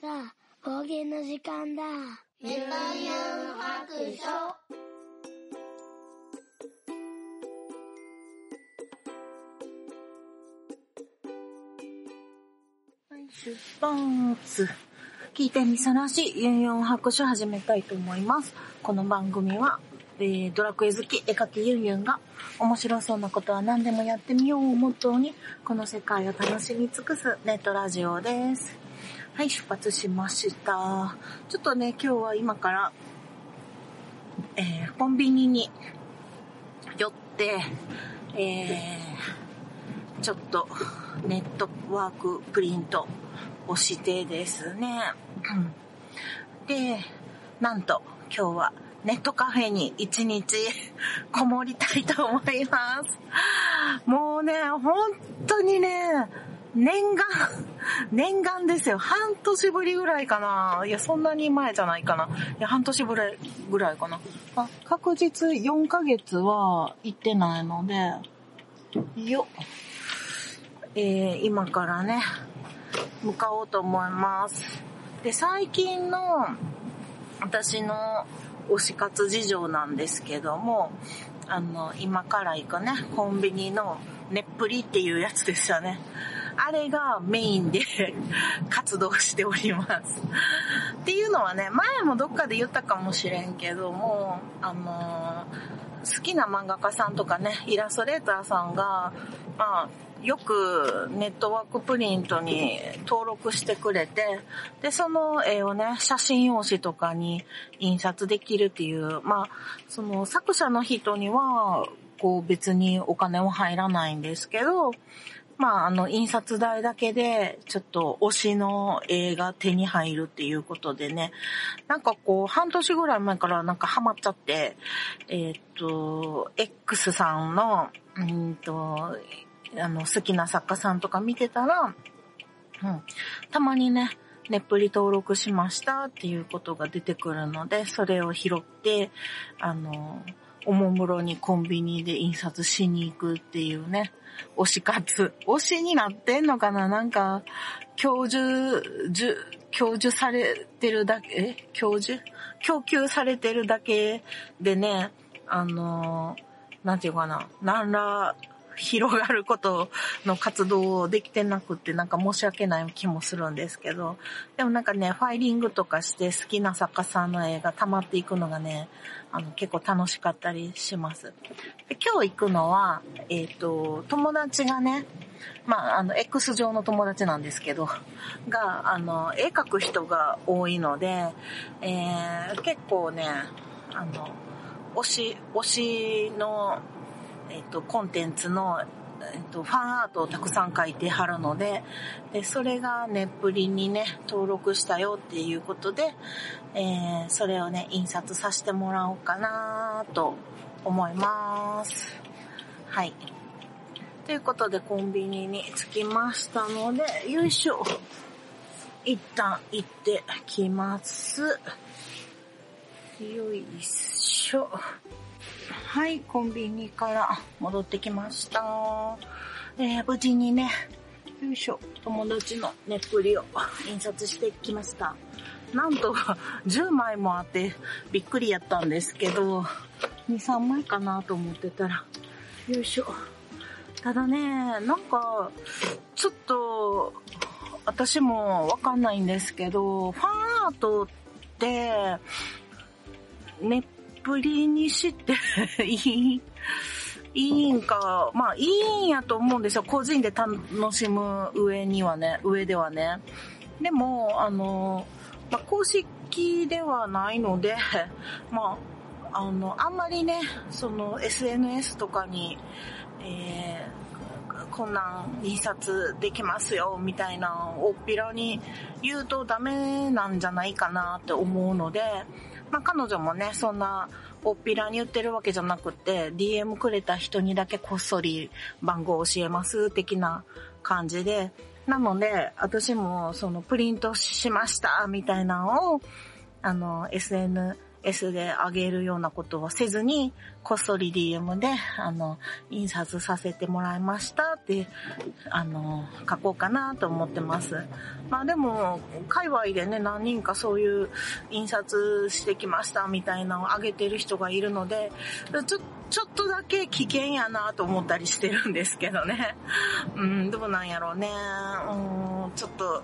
さあ、方言の時間だ。メタユン白書。出版聞いてみそらしユンユン白書始めたいと思います。この番組は、えー、ドラクエ好き絵描きユンユンが面白そうなことは何でもやってみようをモットーにこの世界を楽しみ尽くすネットラジオです。はい、出発しました。ちょっとね、今日は今から、えー、コンビニに寄って、えー、ちょっとネットワークプリントをしてですね。で、なんと今日はネットカフェに一日 こもりたいと思います。もうね、本当にね、念願、念願ですよ。半年ぶりぐらいかな。いや、そんなに前じゃないかな。いや、半年ぶりぐらいかな。あ、確実4ヶ月は行ってないので、よえー、今からね、向かおうと思います。で、最近の私の推し活事情なんですけども、あの、今から行くね、コンビニのねっぷりっていうやつですよね。あれがメインで 活動しております。っていうのはね、前もどっかで言ったかもしれんけども、あのー、好きな漫画家さんとかね、イラストレーターさんが、まあ、よくネットワークプリントに登録してくれて、で、その絵をね、写真用紙とかに印刷できるっていう、まあ、その作者の人には、こう別にお金は入らないんですけど、まあ、あの、印刷代だけで、ちょっと推しの絵が手に入るっていうことでね、なんかこう、半年ぐらい前からなんかハマっちゃって、えー、っと、X さんの、うんと、あの、好きな作家さんとか見てたら、うん、たまにね、ネップリ登録しましたっていうことが出てくるので、それを拾って、あの、おもむろにコンビニで印刷しに行くっていうね、推し活。推しになってんのかな？なんか、教授、じ、教授されてるだけ、え？教授？供給されてるだけでね、あのなんていうかな、何ら広がることの活動をできてなくってなんか申し訳ない気もするんですけど、でもなんかね、ファイリングとかして好きな作家さんの絵が溜まっていくのがね、あの結構楽しかったりします。で今日行くのは、えっ、ー、と、友達がね、まあ、あの、X 上の友達なんですけど、が、あの、絵描く人が多いので、えー、結構ね、あの、推し、推しのえっ、と、コンテンツの、えっ、と、ファンアートをたくさん書いてはるので、で、それがネップリにね、登録したよっていうことで、えー、それをね、印刷させてもらおうかなと思います。はい。ということで、コンビニに着きましたので、よいしょ。一旦行ってきます。よいしょ。はい、コンビニから戻ってきました。えー、無事にね、よいしょ、友達のネップリを印刷してきました。なんと、10枚もあってびっくりやったんですけど、2、3枚かなと思ってたら、よいしょ。ただね、なんか、ちょっと、私もわかんないんですけど、ファンアートって、ネップリにしていい、いいんか、まあいいんやと思うんですよ。個人で楽しむ上にはね、上ではね。でも、あの、まあ、公式ではないので、まあ、あの、あんまりね、その SNS とかに、えー、こんなん印刷できますよ、みたいな、おっぴらに言うとダメなんじゃないかなって思うので、まあ彼女もね、そんなおっぴらに言ってるわけじゃなくて、DM くれた人にだけこっそり番号教えます的な感じで、なので、私もそのプリントしましたみたいなのを、あの、SNS S で上げるようなことはせずに、こっそり DM で、あの、印刷させてもらいましたって、あの、書こうかなと思ってます。まあでも、界隈でね、何人かそういう印刷してきましたみたいなのを上げてる人がいるので、ちょ、ちょっとだけ危険やなと思ったりしてるんですけどね。うん、どうなんやろうね。うん、ちょっと、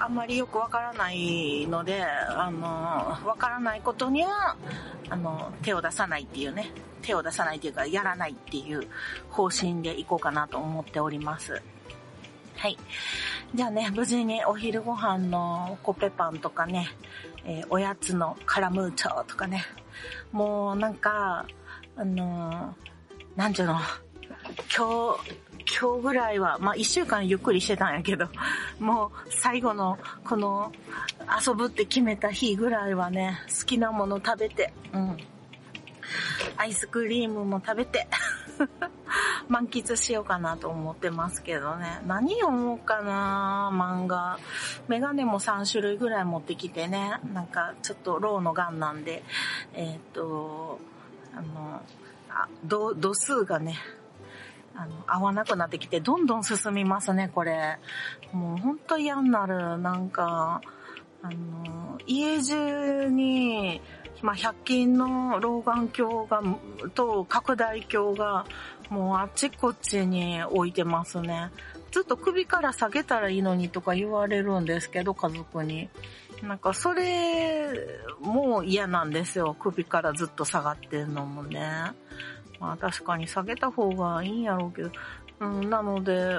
あんまりよくわからないので、あの、わからないことには、あの、手を出さないっていうね、手を出さないっていうか、やらないっていう方針でいこうかなと思っております。はい。じゃあね、無事にお昼ご飯のコペパンとかね、えー、おやつのカラムーチョとかね、もうなんか、あのー、なんちゅうの、今日、今日ぐらいは、まあ一週間ゆっくりしてたんやけど、もう最後のこの遊ぶって決めた日ぐらいはね、好きなもの食べて、うん。アイスクリームも食べて 満喫しようかなと思ってますけどね。何読もうかな漫画。メガネも3種類ぐらい持ってきてね。なんかちょっとローのガンなんで、えっ、と、あの、あ度、度数がね、あの、合わなくなってきて、どんどん進みますね、これ。もうほんと嫌になる。なんか、あの、家中に、まあ、100均の老眼鏡が、と拡大鏡が、もうあっちこっちに置いてますね。ずっと首から下げたらいいのにとか言われるんですけど、家族に。なんかそれもう嫌なんですよ。首からずっと下がってるのもね。まあ確かに下げた方がいいんやろうけど。うん、なので、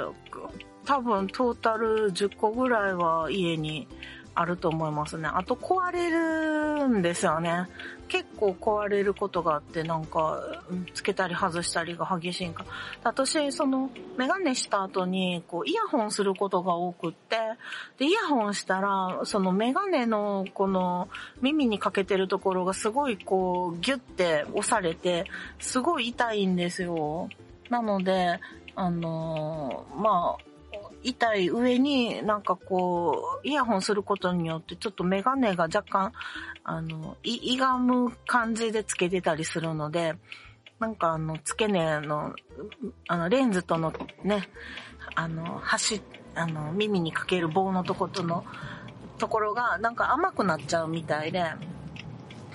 多分トータル10個ぐらいは家にあると思いますね。あと壊れるんですよね。結構壊れることがあって、なんか、つけたり外したりが激しいんか。私、その、メガネした後に、こう、イヤホンすることが多くって、で、イヤホンしたら、そのメガネの、この、耳にかけてるところがすごい、こう、ギュッて押されて、すごい痛いんですよ。なので、あのー、まあ、痛い上になんかこう、イヤホンすることによってちょっとメガネが若干、あの、い、いがむ感じでつけてたりするので、なんかあの、付け根の、あの、レンズとのね、あの、端、あの、耳にかける棒のとことの、ところがなんか甘くなっちゃうみたいで、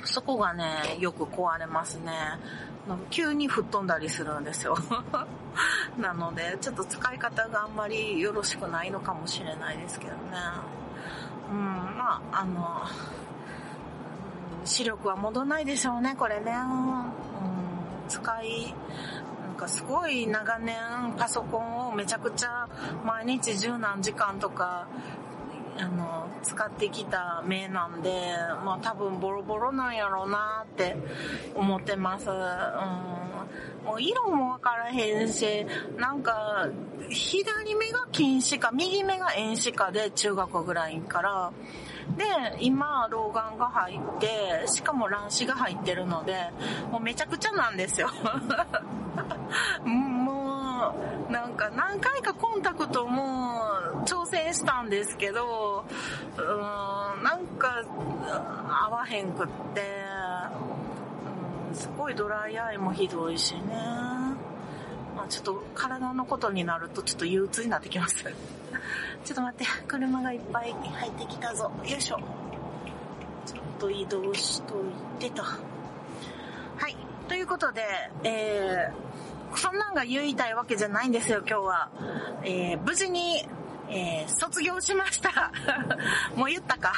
そこがね、よく壊れますね。急に吹っ飛んだりするんですよ なので、ちょっと使い方があんまりよろしくないのかもしれないですけどね。うん、まあ、あの、視力は戻らないでしょうね、これね。うん、使い、なんかすごい長年パソコンをめちゃくちゃ毎日十何時間とかあの、使ってきた目なんで、まあ多分ボロボロなんやろうなって思ってます。うん。もう色もわからへんし、なんか、左目が近視か、右目が遠視かで中学ぐらいから、で、今、老眼が入って、しかも乱視が入ってるので、もうめちゃくちゃなんですよ。もう、なんか何回かコンタクトも挑戦したんですけど、うーん、なんか合わへんくって、うん、すごいドライアイもひどいしね。まあちょっと体のことになるとちょっと憂鬱になってきます。ちょっと待って、車がいっぱい入ってきたぞ。よいしょ。ちょっと移動しといてと。はい。ということで、えー、そんなんが言いたいわけじゃないんですよ、今日は。えー、無事に、えー、卒業しました。もう言ったか。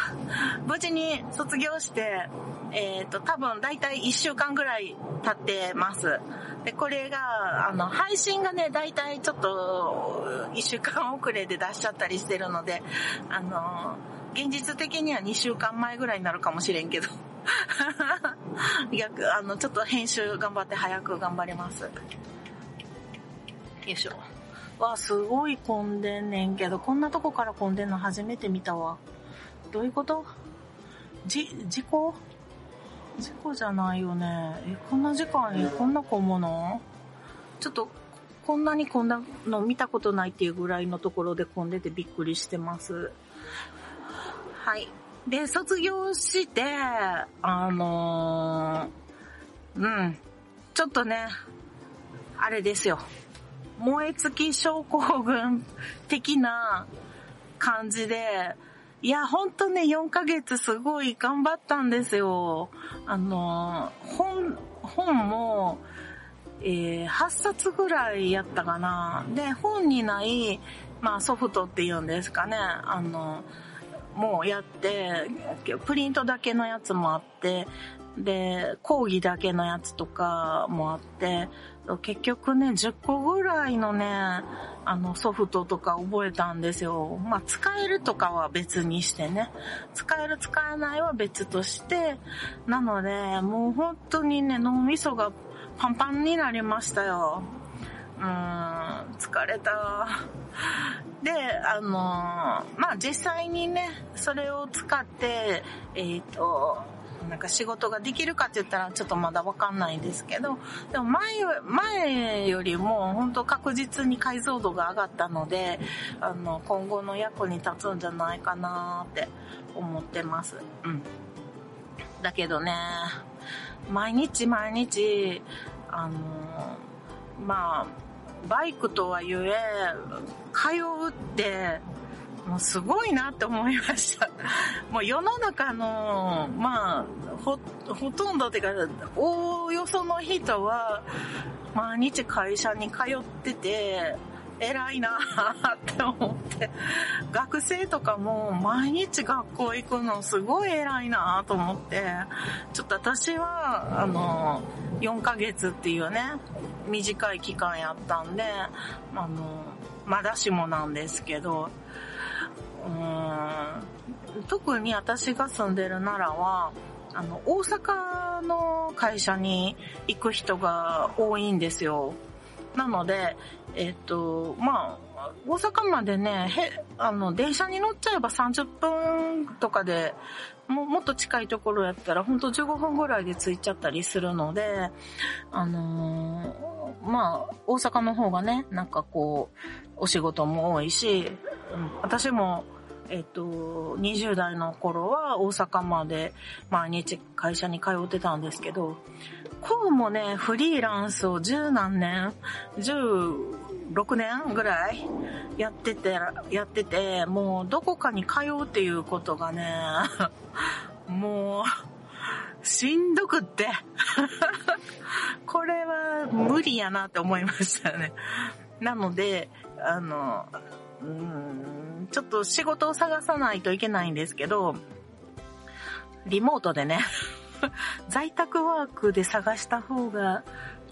無事に卒業して、えっ、ー、と、多分だいたい1週間ぐらい経ってます。で、これが、あの、配信がね、だいたいちょっと、1週間遅れで出しちゃったりしてるので、あの、現実的には2週間前ぐらいになるかもしれんけど。逆、あの、ちょっと編集頑張って早く頑張ります。よいしょ。わ、すごい混んでんねんけど、こんなとこから混んでんの初めて見たわ。どういうこと？じ、事故？事故じゃないよね。え、こんな時間にこんな混むの？ちょっと、こんなにこんなの見たことないっていうぐらいのところで混んでてびっくりしてます。はい。で、卒業して、あのーうん、ちょっとね、あれですよ。燃え尽き症候群的な感じで、いや、ほんとね、4ヶ月すごい頑張ったんですよ。あの本、本も、えー8冊ぐらいやったかな。で、本にない、まあソフトっていうんですかね。あの、もうやって、プリントだけのやつもあって、で、講義だけのやつとかもあって、結局ね、10個ぐらいのね、あのソフトとか覚えたんですよ。まあ使えるとかは別にしてね。使える使えないは別として、なので、もう本当にね、脳みそがパンパンになりましたよ。うーん、疲れた。で、あのまあ、実際にね、それを使って、えっ、と、なんか仕事ができるかって言ったらちょっとまだわかんないんですけど、でも前よ、前よりも本当確実に解像度が上がったので、あの、今後の役に立つんじゃないかなって思ってます。うん。だけどね、毎日毎日、あの、まあ、バイクとはいえ、通うって、もうすごいなって思いました。もう世の中の、まあ、ほ、ほとんどっていうか、おおよその人は、毎日会社に通ってて、偉いなって思って、学生とかも毎日学校行くのすごい偉いなと思って、ちょっと私は、あの、4ヶ月っていうね、短い期間やったんで、あの、まだしもなんですけど、うん特に私が住んでる奈良は、あの、大阪の会社に行く人が多いんですよ。なので、えっと、まあ、大阪までね、へ、あの、電車に乗っちゃえば30分とかで、ももっと近いところやったら、ほんと15分ぐらいで着いちゃったりするので、あのーまあ、大阪の方がね、なんかこう、お仕事も多いし、うん私も、えっと、20代の頃は大阪まで毎日会社に通ってたんですけど、こうもね、フリーランスを十何年、16年ぐらいやってて、やってて、もうどこかに通うっていうことがね、もう、しんどくって。これは無理やなって思いましたね。なので、あの、うーんちょっと仕事を探さないといけないんですけど、リモートでね、在宅ワークで探した方が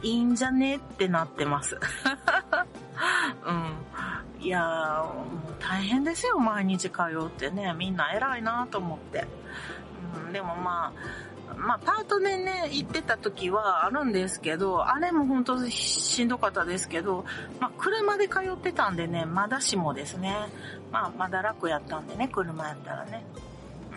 いいんじゃねってなってます。うん。いやー、もう大変ですよ、毎日通ってね。みんな偉いなと思って。うん、でもまあ、まあ、パートでね、行ってた時はあるんですけど、あれも本当しんどかったですけど、まあ、車で通ってたんでね、まだしもですね。まあ、まだ楽やったんでね、車やったらね。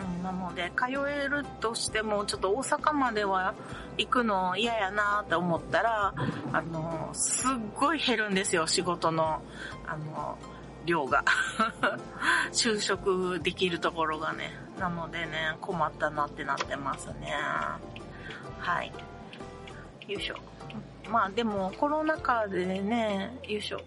うん、なので、通えるとしても、ちょっと大阪までは行くの嫌やなって思ったら、あの、すっごい減るんですよ、仕事の、あの、量が。就職できるところがね。なのでね、困ったなってなってますね。はい。よいしょ。まあでも、コロナ禍でね、よいしょ。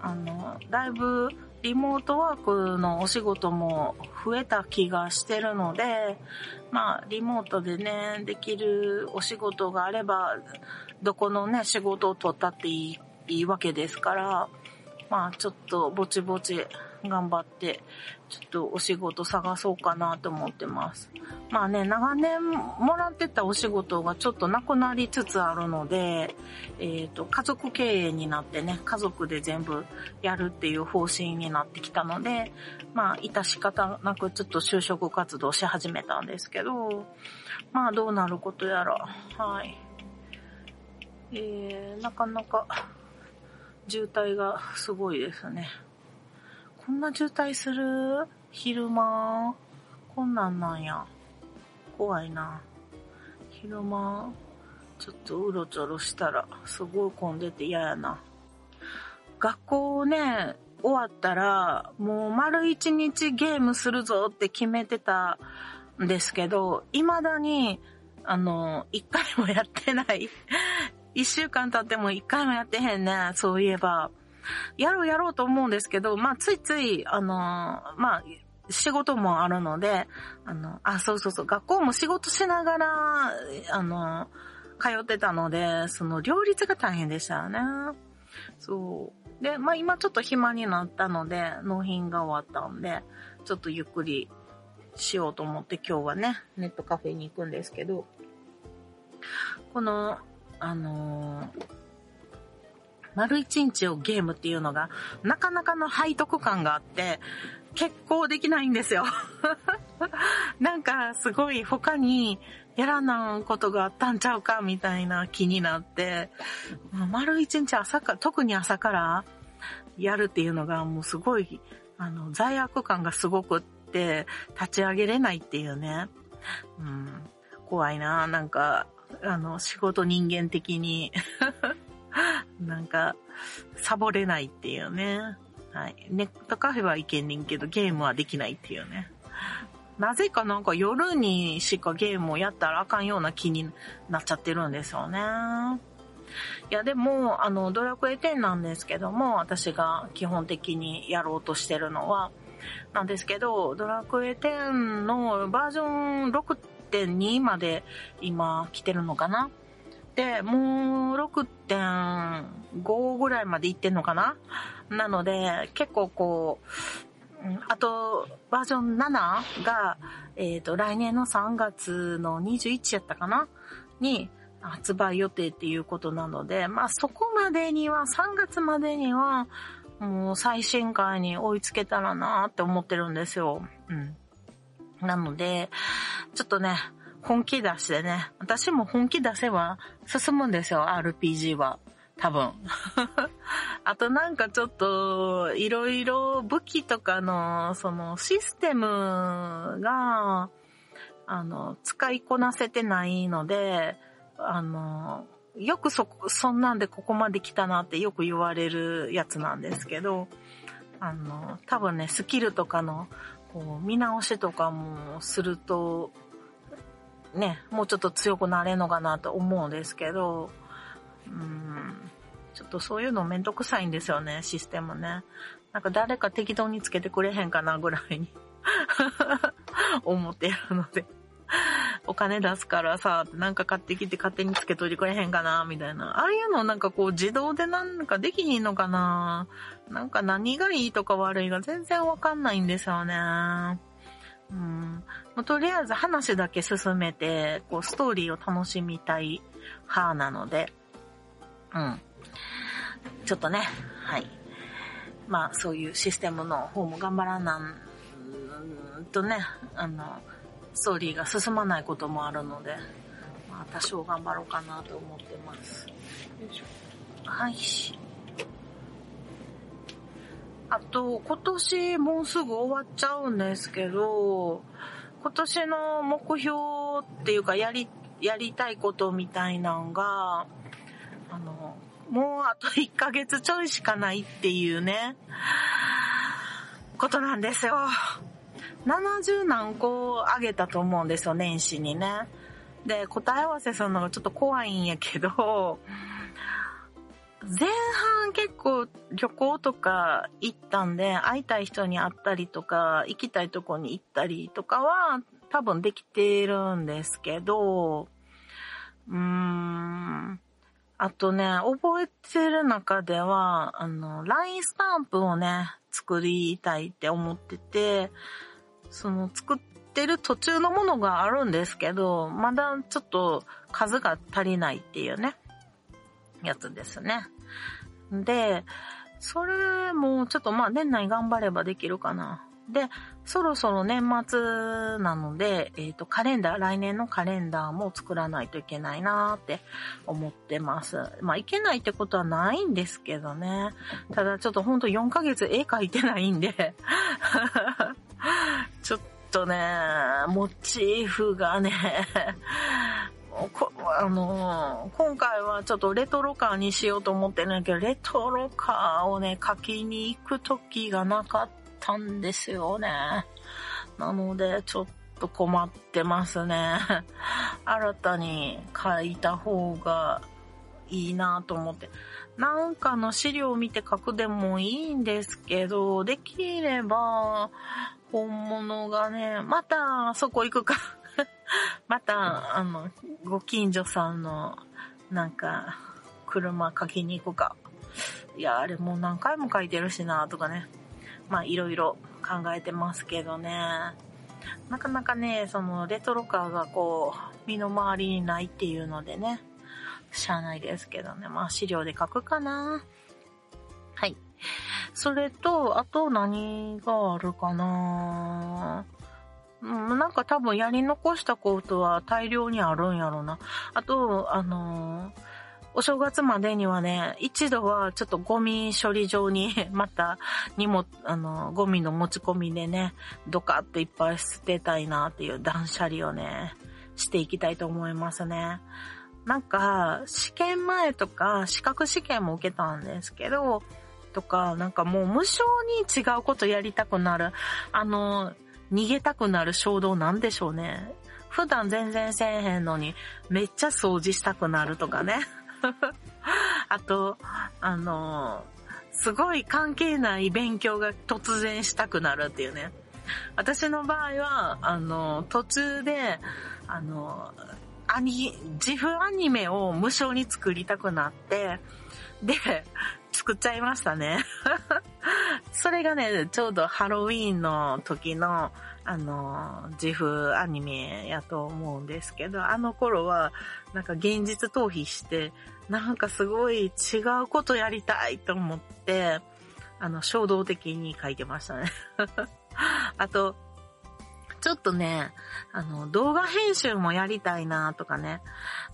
あの、だいぶリモートワークのお仕事も増えた気がしてるので、まあ、リモートでね、できるお仕事があれば、どこのね、仕事を取ったっていいいいわけですから、まあ、ちょっとぼちぼち頑張って、ちょっとお仕事探そうかなと思ってます。まあね、長年もらってたお仕事がちょっとなくなりつつあるので、えっ、と、家族経営になってね、家族で全部やるっていう方針になってきたので、まあ、致し方なくちょっと就職活動し始めたんですけど、まあ、どうなることやら、はい。えー、なかなか渋滞がすごいですね。こんな渋滞する？昼間、こんなんなんや。怖いな。昼間、ちょっとうろちょろしたら、すごい混んでて嫌やな。学校ね、終わったら、もう丸一日ゲームするぞって決めてたんですけど、未だに、あの、一回もやってない。一週間経っても一回もやってへんね、そういえば。やろうやろうと思うんですけど、まあ、ついつい、あの、まあ、仕事もあるので、あの、あ、そうそうそう、学校も仕事しながら、あの、通ってたので、その両立が大変でしたよね。そう。で、まあ今ちょっと暇になったので、納品が終わったんで、ちょっとゆっくりしようと思って今日はね、ネットカフェに行くんですけど、この、あのー、丸一日をゲームっていうのが、なかなかの背徳感があって、結構できないんですよ。なんか、すごい他にやらなんことがあったんちゃうかみたいな気になって、丸一日朝か、特に朝からやるっていうのがもうすごい、あの、罪悪感がすごくって、立ち上げれないっていうね。うん、怖いななんか、あの、仕事人間的に なんか、サボれないっていうね。はい。ネットカフェはいけんねんけど、ゲームはできないっていうね。なぜかなんか夜にしかゲームをやったらあかんような気になっちゃってるんですよね。いやでも、あの、ドラクエ10なんですけども、私が基本的にやろうとしてるのは、なんですけど、ドラクエ10のバージョン6.2まで今来てるのかな、もう6.5ぐらいまで行ってんのかな？なので、結構こう、あと、バージョン7が、えっ、ー、と、来年の3月の21やったかな？に発売予定っていうことなので、まあそこまでには、3月までには、もう最新回に追いつけたらなって思ってるんですよ。うん。なので、ちょっとね、本気出してね。私も本気出せば進むんですよ、RPG は。多分。あとなんかちょっと、いろいろ武器とかの、そのシステムが、あの、使いこなせてないので、あの、よくそ、そんなんでここまで来たなってよく言われるやつなんですけど、あの、多分ね、スキルとかの、こう、見直しとかもすると、ね、もうちょっと強くなれんのかなと思うんですけど、うん、ちょっとそういうのめんどくさいんですよね、システムね。なんか誰か適当につけてくれへんかなぐらいに 思ってやるのでお金出すからさ、なんか買ってきて勝手につけといてくれへんかなみたいな。ああいうのなんかこう自動でなんかできひんのかななんか何がいいとか悪いが全然わかんないんですよね。うん。とりあえず話だけ進めて、こう、ストーリーを楽しみたい派なので、うん。ちょっとね、はい。まあ、そういうシステムの方も頑張らなんとね、あの、ストーリーが進まないこともあるので、まあ、多少頑張ろうかなと思ってます。よいしょはい。あと、今年もうすぐ終わっちゃうんですけど、今年の目標っていうか、やり、やりたいことみたいなんが、あの、もうあと1ヶ月ちょいしかないっていうね、ことなんですよ。70何個あげたと思うんですよ、年始にね。で、答え合わせするのがちょっと怖いんやけど、前半結構旅行とか行ったんで、会いたい人に会ったりとか、行きたいとこに行ったりとかは多分できてるんですけど、うーん、あとね、覚えてる中では、あの、LINE スタンプをね、作りたいって思ってて、その作ってる途中のものがあるんですけど、まだちょっと数が足りないっていうね。やつですね。で、それもちょっとまあ年内頑張ればできるかな。で、そろそろ年末なので、えっ、ー、と、カレンダー、来年のカレンダーも作らないといけないなーって思ってます。まあ、いけないってことはないんですけどね。ただちょっとほんと4ヶ月絵描いてないんで ちょっとね、モチーフがね、あのー、今回はちょっとレトロカーにしようと思ってるんだけど、レトロカーをね、書きに行く時がなかったんですよね。なので、ちょっと困ってますね。新たに書いた方がいいなと思って。なんかの資料を見て書くでもいいんですけど、できれば、本物がね、またそこ行くか また、あの、ご近所さんの、なんか、車書きに行くか。いや、あれもう何回も書いてるしな、とかね。まあ、いろいろ考えてますけどね。なかなかね、その、レトロカーがこう、身の回りにないっていうのでね。しゃあないですけどね。まあ、資料で書くかな。はい。それと、あと何があるかなうん、なんか多分やり残したことは大量にあるんやろな。あと、あのー、お正月までにはね、一度はちょっとゴミ処理場に また荷物、あの、ゴミの持ち込みでね、ドカッといっぱい捨てたいなっていう断捨離をね、していきたいと思いますね。なんか、試験前とか、資格試験も受けたんですけど、とか、なんかもう無性に違うことやりたくなる。あの、逃げたくなる衝動なんでしょうね。普段全然せえへんのに、めっちゃ掃除したくなるとかね。あと、あの、すごい関係ない勉強が突然したくなるっていうね。私の場合は、あの、途中で、あの、アニ、自負アニメを無償に作りたくなって、で、作っちゃいましたね。それがね、ちょうどハロウィーンの時の、あの、自負アニメやと思うんですけど、あの頃は、なんか現実逃避して、なんかすごい違うことやりたいと思って、あの、衝動的に書いてましたね。あと、ちょっとね、あの、動画編集もやりたいなとかね。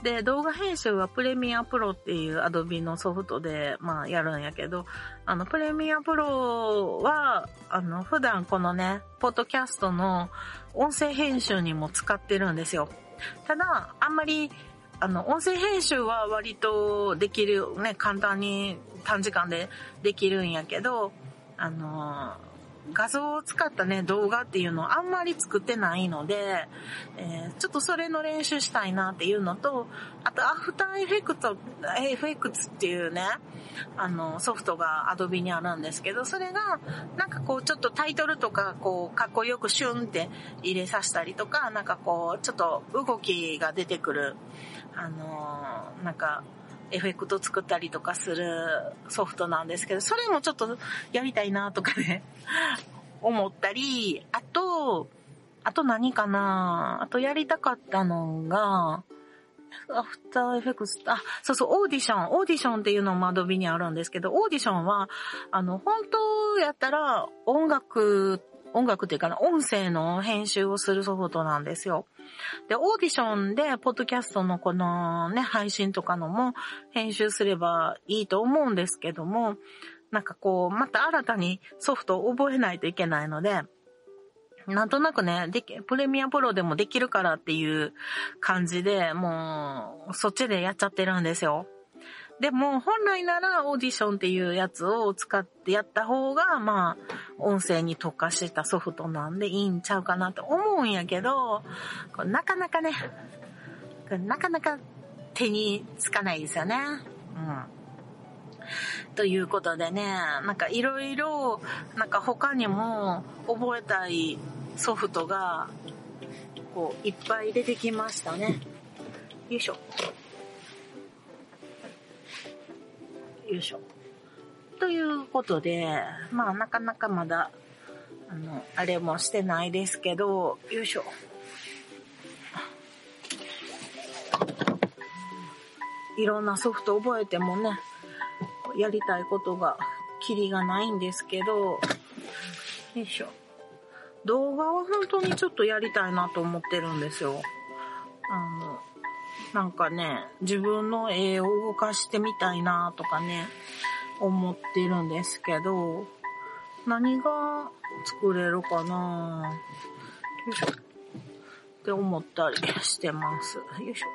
で、動画編集はプレミアプロっていうアドビのソフトで、まあ、やるんやけど、あの、プレミアプロは、あの、普段このね、ポッドキャストの音声編集にも使ってるんですよ。ただ、あんまり、あの、音声編集は割とできる、ね、簡単に短時間でできるんやけど、あの画像を使ったね、動画っていうのをあんまり作ってないので、えー、ちょっとそれの練習したいなっていうのと、あと、 After Effect、Effects っていうね、あの、ソフトが Adobe にあるんですけど、それが、なんかこう、ちょっとタイトルとか、こう、かっこよくシュンって入れさせたりとか、なんかこう、ちょっと動きが出てくる、あのー、なんか、エフェクト作ったりとかするソフトなんですけど、それもちょっとやりたいなとかね、思ったり、あと、あと何かなあとやりたかったのが、 After Effect、あ、そうそう、 Audition。Audition っていうのも Adobe にあるんですけど、オーディションは、あの、本当やったら音楽、音楽っていうかな、音声の編集をするソフトなんですよ。で、オーディションで、ポッドキャストのこのね、配信とかのも編集すればいいと思うんですけども、なんかこう、また新たにソフトを覚えないといけないので、なんとなくね、でき、プレミアプロでもできるからっていう感じで、もう、そっちでやっちゃってるんですよ。でも、本来ならオーディションっていうやつを使ってやった方が、まあ、音声に特化したソフトなんでいいんちゃうかなって思うんやけど、なかなかね、なかなか手につかないですよね。うん。ということでね、なんかいろいろ、なんか他にも覚えたいソフトが、こう、いっぱい出てきましたね。よいしょ。よいしょ。ということで、まあなかなかまだ、あの、あれもしてないですけど、よいしょ。いろんなソフト覚えてもね、やりたいことが、キリがないんですけど、よいしょ。動画は本当にちょっとやりたいなと思ってるんですよ。あ、なんかね、自分の絵を動かしてみたいなとかね、思ってるんですけど、何が作れるかなって思ったりしてます。よいしょ。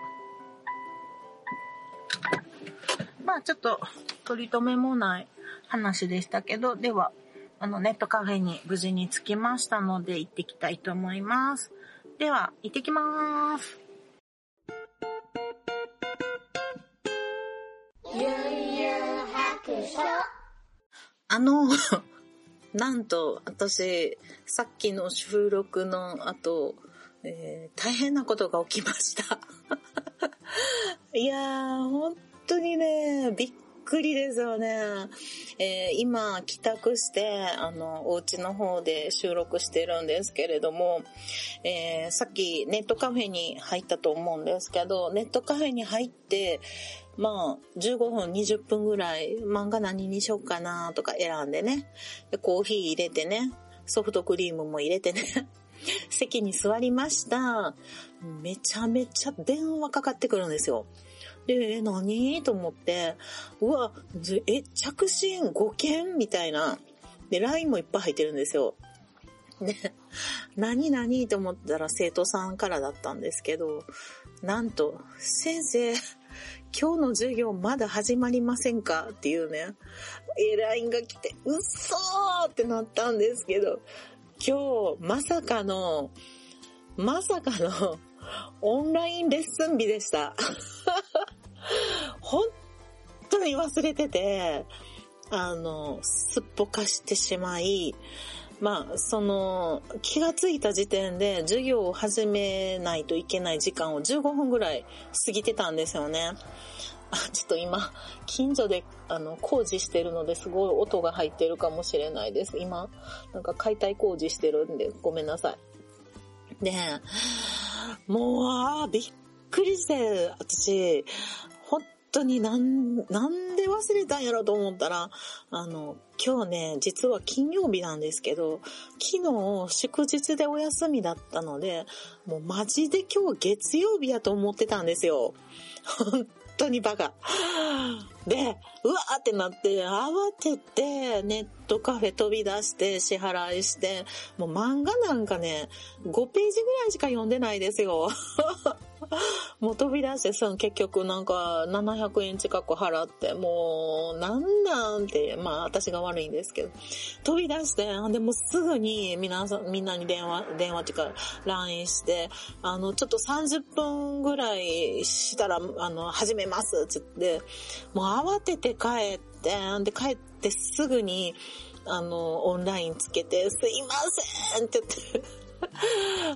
まあちょっと取り留めもない話でしたけど、では、あのネットカフェに無事に着きましたので行ってきたいと思います。では、行ってきまーす。あの、なんと、私、さっきの収録の後、えー、大変なことが起きました。いやー、本当にね、びっくりですよね。えー、今、帰宅して、あの、お家の方で収録してるんですけれども、えー、さっきネットカフェに入ったと思うんですけど、ネットカフェに入って、まあ、15分、20分ぐらい、漫画何にしようかなとか選んでね。で、コーヒー入れてね。ソフトクリームも入れてね。席に座りました。めちゃめちゃ電話かかってくるんですよ。で、え、何？と思って、うわ、え、着信5件みたいな。で、LINE もいっぱい入ってるんですよ。で、何？何？と思ったら生徒さんからだったんですけど、なんと、先生、今日の授業まだ始まりませんか？っていうね、え、LINE が来て、うっそーってなったんですけど、今日、まさかの、まさかの、オンラインレッスン日でした。本当に忘れてて、あの、すっぽかしてしまい、まあ、その、気がついた時点で授業を始めないといけない時間を15分ぐらい過ぎてたんですよね。あ、ちょっと今、近所で、あの、工事してるのですごい音が入ってるかもしれないです。今、なんか解体工事してるんで、ごめんなさい。で、もう、びっくりして、私、当になん、なんで忘れたんやろと思ったら、あの、今日ね、実は金曜日なんですけど、昨日祝日でお休みだったので、もうマジで今日月曜日やと思ってたんですよ。本当にバカ。で、うわーってなって、慌てて、ネットカフェ飛び出して支払いして、もう漫画なんかね、5ページぐらいしか読んでないですよ。もう飛び出して、その結局なんか700円近く払って、もうなんなんて、まあ私が悪いんですけど、飛び出して、でもすぐに皆さん、みんなに電話、電話っていうか LINE して、あの、ちょっと30分ぐらいしたら、あの、始めますって言って、もう慌てて帰って、で帰ってすぐに、あの、オンラインつけて、すいませんって言って、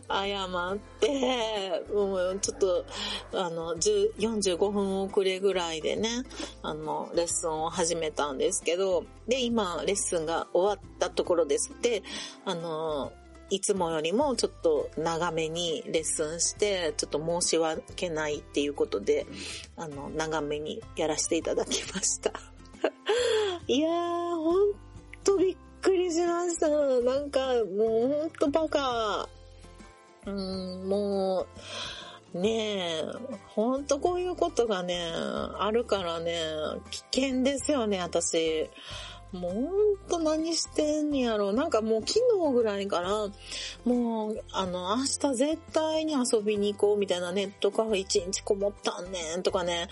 謝って、もうちょっと、あの、45分遅れぐらいでね、あの、レッスンを始めたんですけど、で、今、レッスンが終わったところです。で、あの、いつもよりもちょっと長めにレッスンして、ちょっと申し訳ないっていうことで、あの、長めにやらせていただきました。いやー、ほんとびっくりしました。なんか、もうほんとバカ。うん、もう、ねえ、ほんとこういうことがね、あるからね、危険ですよね、私。もうほんと何してんねやろ。なんかもう昨日ぐらいから、もう、あの、明日絶対に遊びに行こうみたいなネットカフェ一日こもったんねんとかね、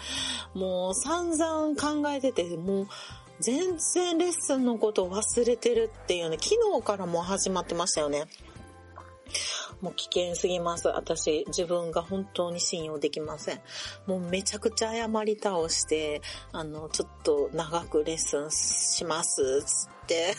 もう散々考えてて、もう、全然レッスンのことを忘れてるっていうね、昨日からもう始まってましたよね。もう危険すぎます。私、自分が本当に信用できません。もうめちゃくちゃ謝り倒して、あの、ちょっと長くレッスンします、つって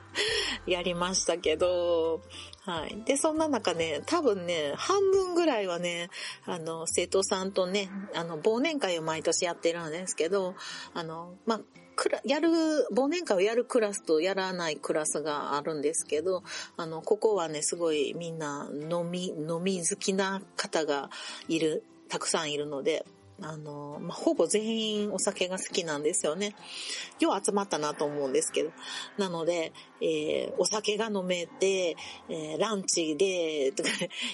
やりましたけど、はい。で、そんな中ね、多分ね、半分ぐらいはね、あの、生徒さんとね、あの、忘年会を毎年やってるんですけど、あの、まあ、クラ、やる、忘年会をやるクラスとやらないクラスがあるんですけど、あの、ここはね、すごいみんな飲み、飲み好きな方がいる、たくさんいるので、あの、まあ、ほぼ全員お酒が好きなんですよね。よう集まったなと思うんですけど。なので、えー、お酒が飲めて、えー、ランチで、とか、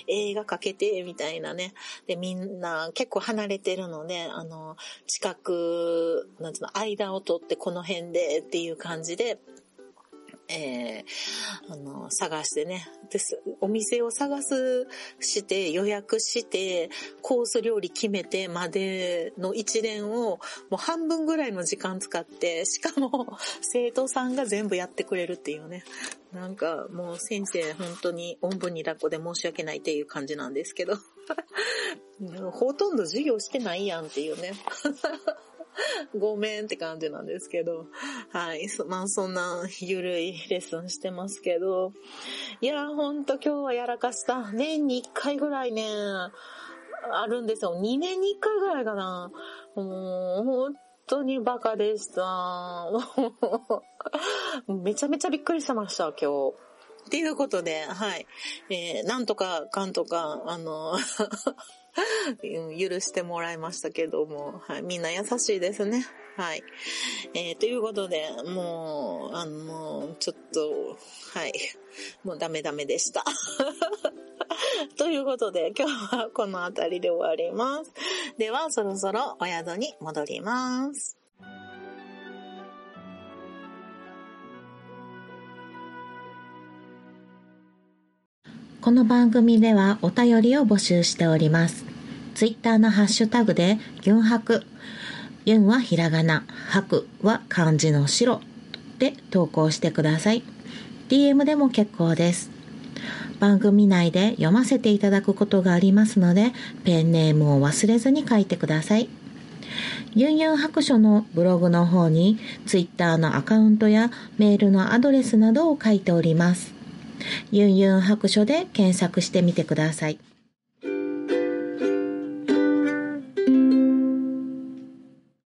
映画かけて、みたいなね。で、みんな結構離れてるので、あの、近く、なんつうの、間を取ってこの辺でっていう感じで、えー、あの、探してね。です、お店を探す、して予約して、コース料理決めてまでの一連をもう半分ぐらいの時間使って、しかも 生徒さんが全部やってくれるっていうね。なんかもう先生本当におんぶに抱っこで申し訳ないっていう感じなんですけど。ほとんど授業してないやんっていうね。ごめんって感じなんですけど。はい。まあそんなゆるいレッスンしてますけど。いや、ほんと今日はやらかした。年に1回ぐらいね、あるんですよ。2年に1回ぐらいかな。もう、本当にバカでした。めちゃめちゃびっくりしてました、今日。っていうことで、はい。えー、なんとかかんとか、あの 許してもらいましたけども、はい、みんな優しいですね。はい。えー、ということで、もう、あの、ちょっと、はい。もうダメダメでした。ということで、今日はこの辺りで終わります。では、そろそろお宿に戻ります。この番組ではお便りを募集しております。ツイッターのハッシュタグで、ギュンハク、ユンはひらがな、ハクは漢字の白で投稿してください。DM でも結構です。番組内で読ませていただくことがありますので、ペンネームを忘れずに書いてください。ユンユン白書のブログの方に、ツイッターのアカウントやメールのアドレスなどを書いております。ユンユン白書で検索してみてください。